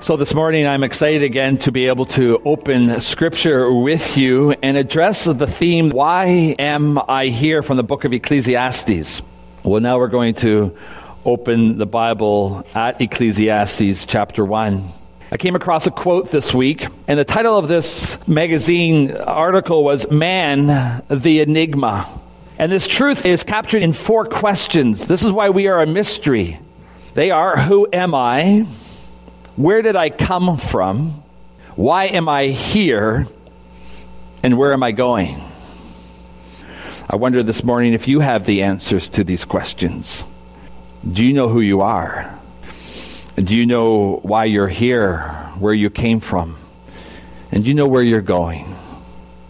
So, this morning I'm excited again to be able to open scripture with you and address the theme, Why Am I Here from the book of Ecclesiastes? Well, now we're going to open the Bible at Ecclesiastes chapter 1. I came across a quote this week, and the title of this magazine article was Man, the Enigma. And this truth is captured in four questions. This is why we are a mystery. They are Who am I? Where did I come from? Why am I here? And where am I going? I wonder this morning if you have the answers to these questions. Do you know who you are? Do you know why you're here, where you came from? And do you know where you're going?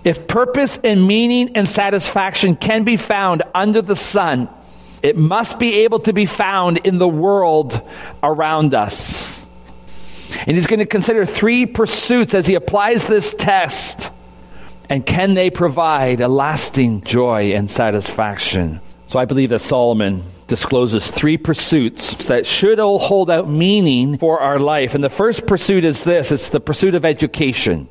If purpose and meaning and satisfaction can be found under the sun, it must be able to be found in the world around us. And he's going to consider three pursuits as he applies this test. And can they provide a lasting joy and satisfaction? So I believe that Solomon discloses three pursuits that should all hold out meaning for our life. And the first pursuit is this it's the pursuit of education.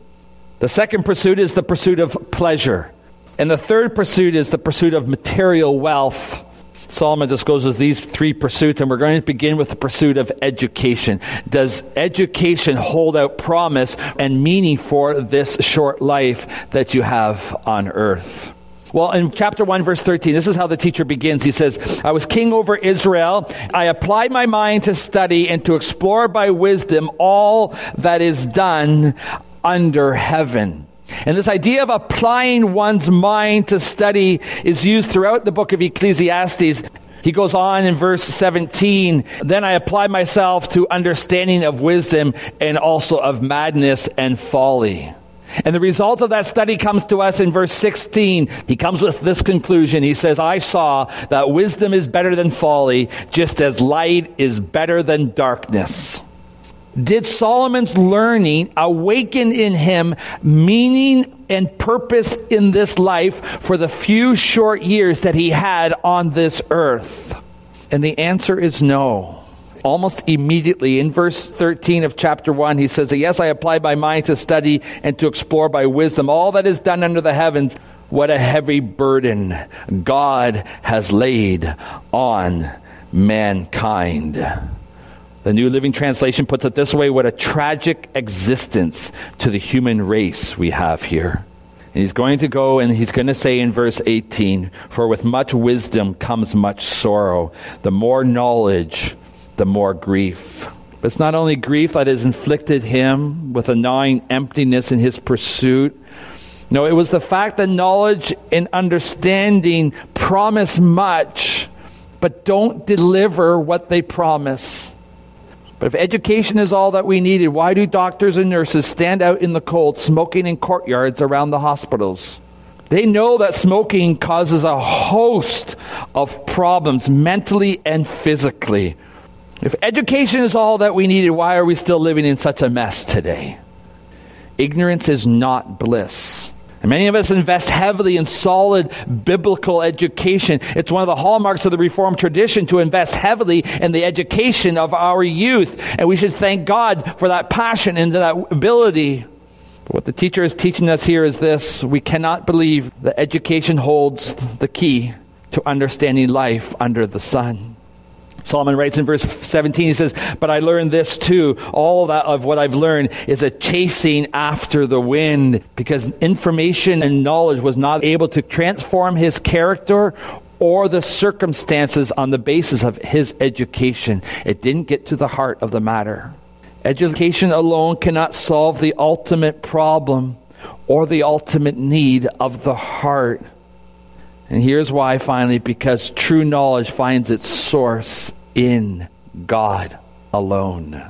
The second pursuit is the pursuit of pleasure. And the third pursuit is the pursuit of material wealth. Solomon discloses these three pursuits, and we're going to begin with the pursuit of education. Does education hold out promise and meaning for this short life that you have on earth? Well, in chapter 1, verse 13, this is how the teacher begins. He says, I was king over Israel. I applied my mind to study and to explore by wisdom all that is done under heaven. And this idea of applying one's mind to study is used throughout the book of Ecclesiastes. He goes on in verse 17, then I apply myself to understanding of wisdom and also of madness and folly. And the result of that study comes to us in verse 16. He comes with this conclusion. He says, I saw that wisdom is better than folly, just as light is better than darkness did Solomon's learning awaken in him meaning and purpose in this life for the few short years that he had on this earth? And the answer is no. Almost immediately in verse 13 of chapter 1, he says, Yes, I apply my mind to study and to explore by wisdom all that is done under the heavens. What a heavy burden God has laid on mankind. The New Living Translation puts it this way what a tragic existence to the human race we have here. And he's going to go and he's going to say in verse 18 For with much wisdom comes much sorrow. The more knowledge, the more grief. But it's not only grief that has inflicted him with a gnawing emptiness in his pursuit. No, it was the fact that knowledge and understanding promise much, but don't deliver what they promise. But if education is all that we needed, why do doctors and nurses stand out in the cold smoking in courtyards around the hospitals? They know that smoking causes a host of problems mentally and physically. If education is all that we needed, why are we still living in such a mess today? Ignorance is not bliss. And many of us invest heavily in solid biblical education. It's one of the hallmarks of the Reformed tradition to invest heavily in the education of our youth. And we should thank God for that passion and that ability. But what the teacher is teaching us here is this we cannot believe that education holds the key to understanding life under the sun. Solomon writes in verse 17, he says, But I learned this too. All that of what I've learned is a chasing after the wind because information and knowledge was not able to transform his character or the circumstances on the basis of his education. It didn't get to the heart of the matter. Education alone cannot solve the ultimate problem or the ultimate need of the heart. And here's why finally because true knowledge finds its source in God alone.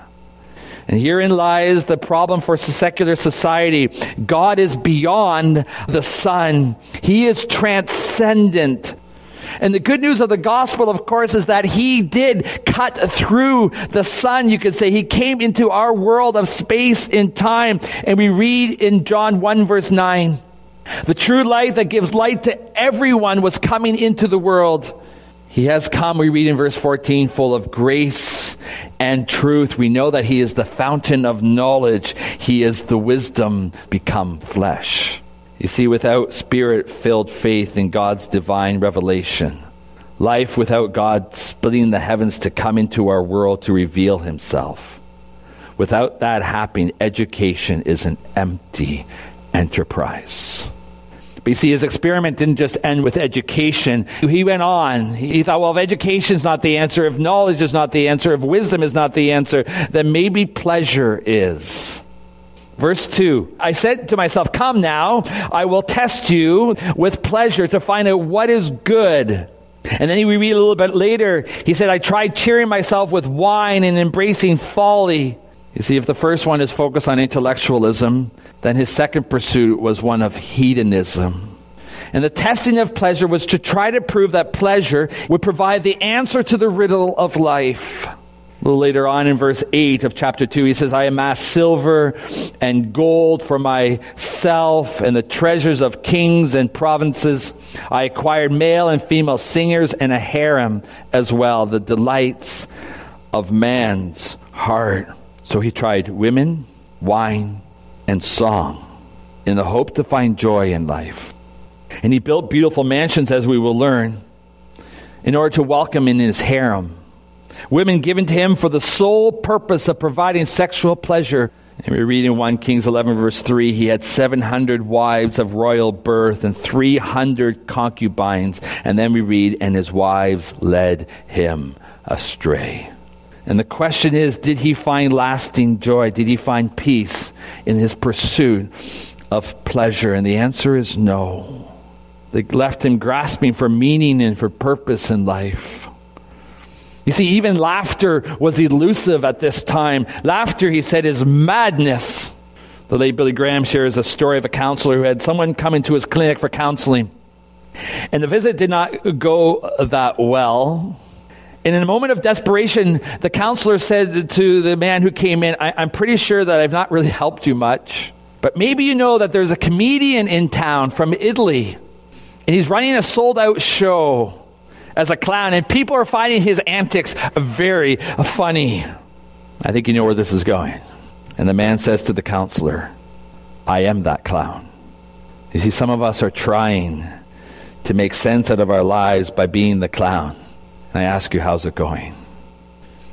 And herein lies the problem for secular society. God is beyond the sun, He is transcendent. And the good news of the gospel, of course, is that he did cut through the sun, you could say. He came into our world of space and time. And we read in John 1 verse 9, the true light that gives light to everyone was coming into the world. He has come, we read in verse 14, full of grace and truth. We know that He is the fountain of knowledge. He is the wisdom become flesh. You see, without spirit filled faith in God's divine revelation, life without God splitting the heavens to come into our world to reveal Himself, without that happening, education is an empty enterprise. But you see, his experiment didn't just end with education. He went on. He thought, well, if education is not the answer, if knowledge is not the answer, if wisdom is not the answer, then maybe pleasure is. Verse 2 I said to myself, Come now, I will test you with pleasure to find out what is good. And then we read a little bit later, he said, I tried cheering myself with wine and embracing folly. You see, if the first one is focused on intellectualism, then his second pursuit was one of hedonism. And the testing of pleasure was to try to prove that pleasure would provide the answer to the riddle of life. A little later on in verse 8 of chapter 2, he says, I amassed silver and gold for myself and the treasures of kings and provinces. I acquired male and female singers and a harem as well, the delights of man's heart. So he tried women, wine, and song in the hope to find joy in life. And he built beautiful mansions, as we will learn, in order to welcome in his harem women given to him for the sole purpose of providing sexual pleasure. And we read in 1 Kings 11, verse 3, he had 700 wives of royal birth and 300 concubines. And then we read, and his wives led him astray. And the question is did he find lasting joy? Did he find peace in his pursuit of pleasure? And the answer is no. They left him grasping for meaning and for purpose in life. You see, even laughter was elusive at this time. Laughter, he said, is madness. The late Billy Graham shares a story of a counselor who had someone come into his clinic for counseling. And the visit did not go that well. And in a moment of desperation, the counselor said to the man who came in, I- am pretty sure that I've not really helped you much, but maybe you know that there's a comedian in town from Italy, and he's running a sold out show as a clown, and people are finding his antics very funny. I think you know where this is going. And the man says to the counselor, I am that clown. You see, some of us are trying to make sense out of our lives by being the clown. I ask you, how's it going?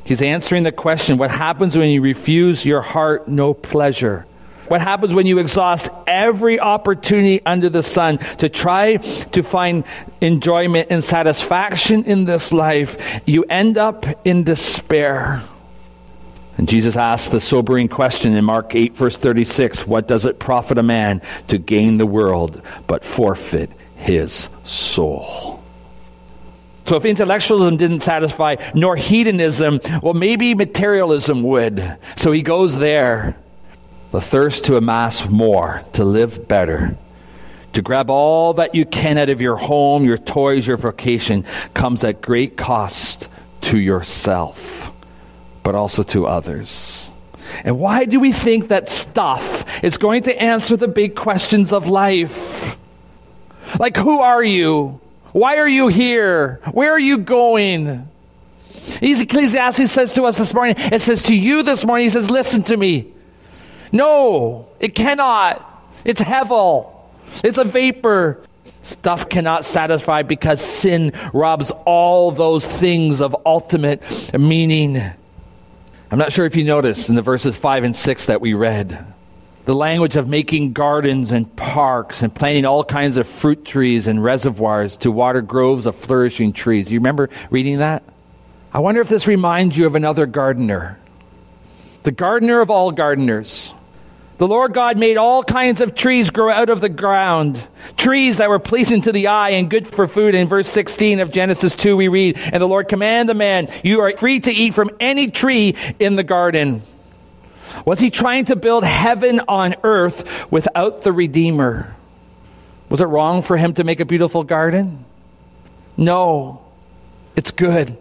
He's answering the question what happens when you refuse your heart no pleasure? What happens when you exhaust every opportunity under the sun to try to find enjoyment and satisfaction in this life? You end up in despair. And Jesus asks the sobering question in Mark 8, verse 36 What does it profit a man to gain the world but forfeit his soul? So if intellectualism didn't satisfy, nor hedonism, well, maybe materialism would. So he goes there. The thirst to amass more, to live better, to grab all that you can out of your home, your toys, your vocation, comes at great cost to yourself, but also to others. And why do we think that stuff is going to answer the big questions of life? Like, who are you? Why are you here? Where are you going? Ecclesiastes says to us this morning, it says to you this morning, he says, listen to me. No, it cannot. It's hevel. It's a vapor. Stuff cannot satisfy because sin robs all those things of ultimate meaning. I'm not sure if you noticed in the verses 5 and 6 that we read the language of making gardens and parks and planting all kinds of fruit trees and reservoirs to water groves of flourishing trees. You remember reading that? I wonder if this reminds you of another gardener. The gardener of all gardeners. The Lord God made all kinds of trees grow out of the ground, trees that were pleasing to the eye and good for food. In verse 16 of Genesis 2, we read, And the Lord commanded the man, You are free to eat from any tree in the garden. Was he trying to build heaven on earth without the Redeemer? Was it wrong for him to make a beautiful garden? No, it's good.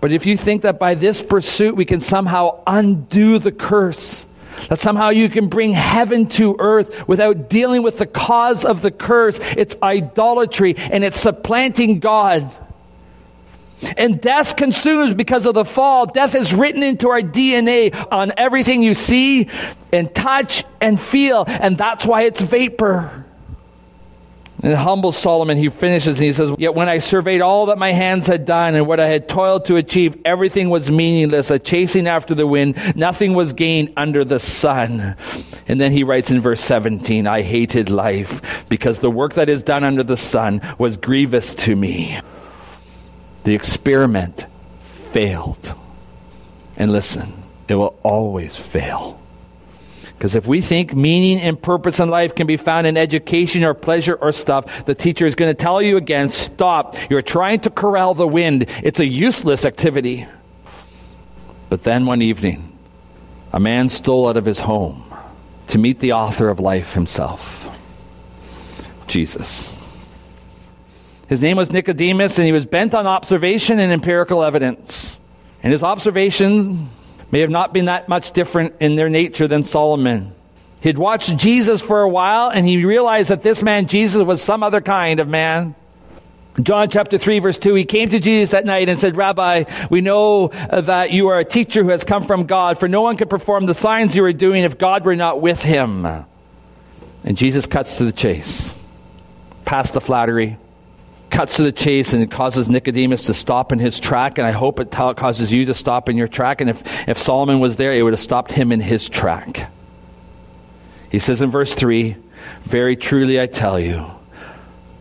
But if you think that by this pursuit we can somehow undo the curse, that somehow you can bring heaven to earth without dealing with the cause of the curse, it's idolatry and it's supplanting God. And death consumes because of the fall. Death is written into our DNA on everything you see and touch and feel, and that's why it's vapor. And humble Solomon, he finishes and he says, Yet when I surveyed all that my hands had done and what I had toiled to achieve, everything was meaningless, a chasing after the wind. Nothing was gained under the sun. And then he writes in verse 17, I hated life because the work that is done under the sun was grievous to me. The experiment failed. And listen, it will always fail. Because if we think meaning and purpose in life can be found in education or pleasure or stuff, the teacher is going to tell you again stop. You're trying to corral the wind. It's a useless activity. But then one evening, a man stole out of his home to meet the author of life himself Jesus. His name was Nicodemus, and he was bent on observation and empirical evidence. And his observation may have not been that much different in their nature than Solomon. He'd watched Jesus for a while and he realized that this man, Jesus, was some other kind of man. John chapter 3, verse 2, he came to Jesus that night and said, Rabbi, we know uh, that you are a teacher who has come from God, for no one could perform the signs you are doing if God were not with him. And Jesus cuts to the chase, past the flattery, cuts to the chase and it causes Nicodemus to stop in his track. And I hope it causes you to stop in your track. And if, if Solomon was there, it would have stopped him in his track. He says in verse 3 Very truly I tell you,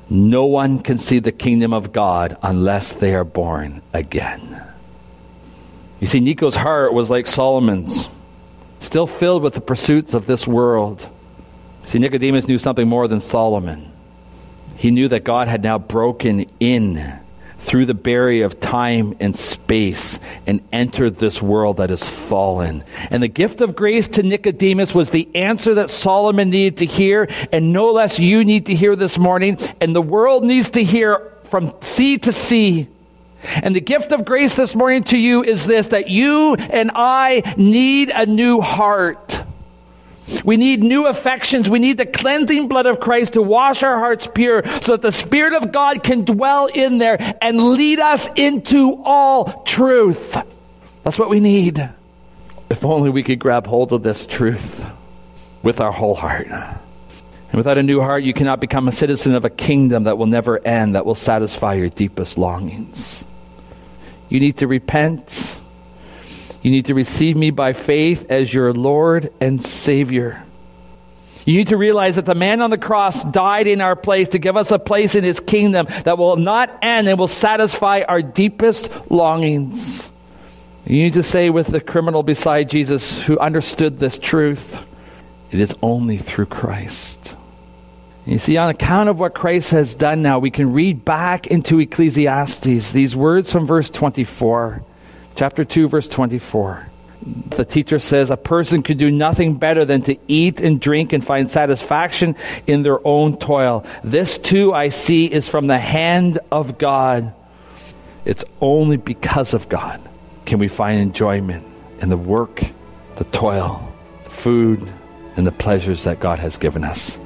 no one can see the kingdom of God unless they are born again. You see, Nico's heart was like Solomon's, still filled with the pursuits of this world. See, Nicodemus knew something more than Solomon. He knew that God had now broken in through the barrier of time and space and entered this world that is fallen. And the gift of grace to Nicodemus was the answer that Solomon needed to hear, and no less you need to hear this morning, and the world needs to hear from sea to sea. And the gift of grace this morning to you is this that you and I need a new heart. We need new affections. We need the cleansing blood of Christ to wash our hearts pure so that the Spirit of God can dwell in there and lead us into all truth. That's what we need. If only we could grab hold of this truth with our whole heart. And without a new heart, you cannot become a citizen of a kingdom that will never end, that will satisfy your deepest longings. You need to repent you need to receive me by faith as your Lord and Savior. You need to realize that the man on the cross died in our place to give us a place in his kingdom that will not end and will satisfy our deepest longings. You need to say with the criminal beside Jesus who understood this truth, it is only through Christ. You see, on account of what Christ has done now, we can read back into Ecclesiastes these words from verse 24 chapter 2, verse 24. The teacher says a person could do nothing better than to eat and drink and find satisfaction in their own toil. This too I see is from the hand of God. It's only because of God can we find enjoyment in the work, the toil, the food, and the pleasures that God has given us.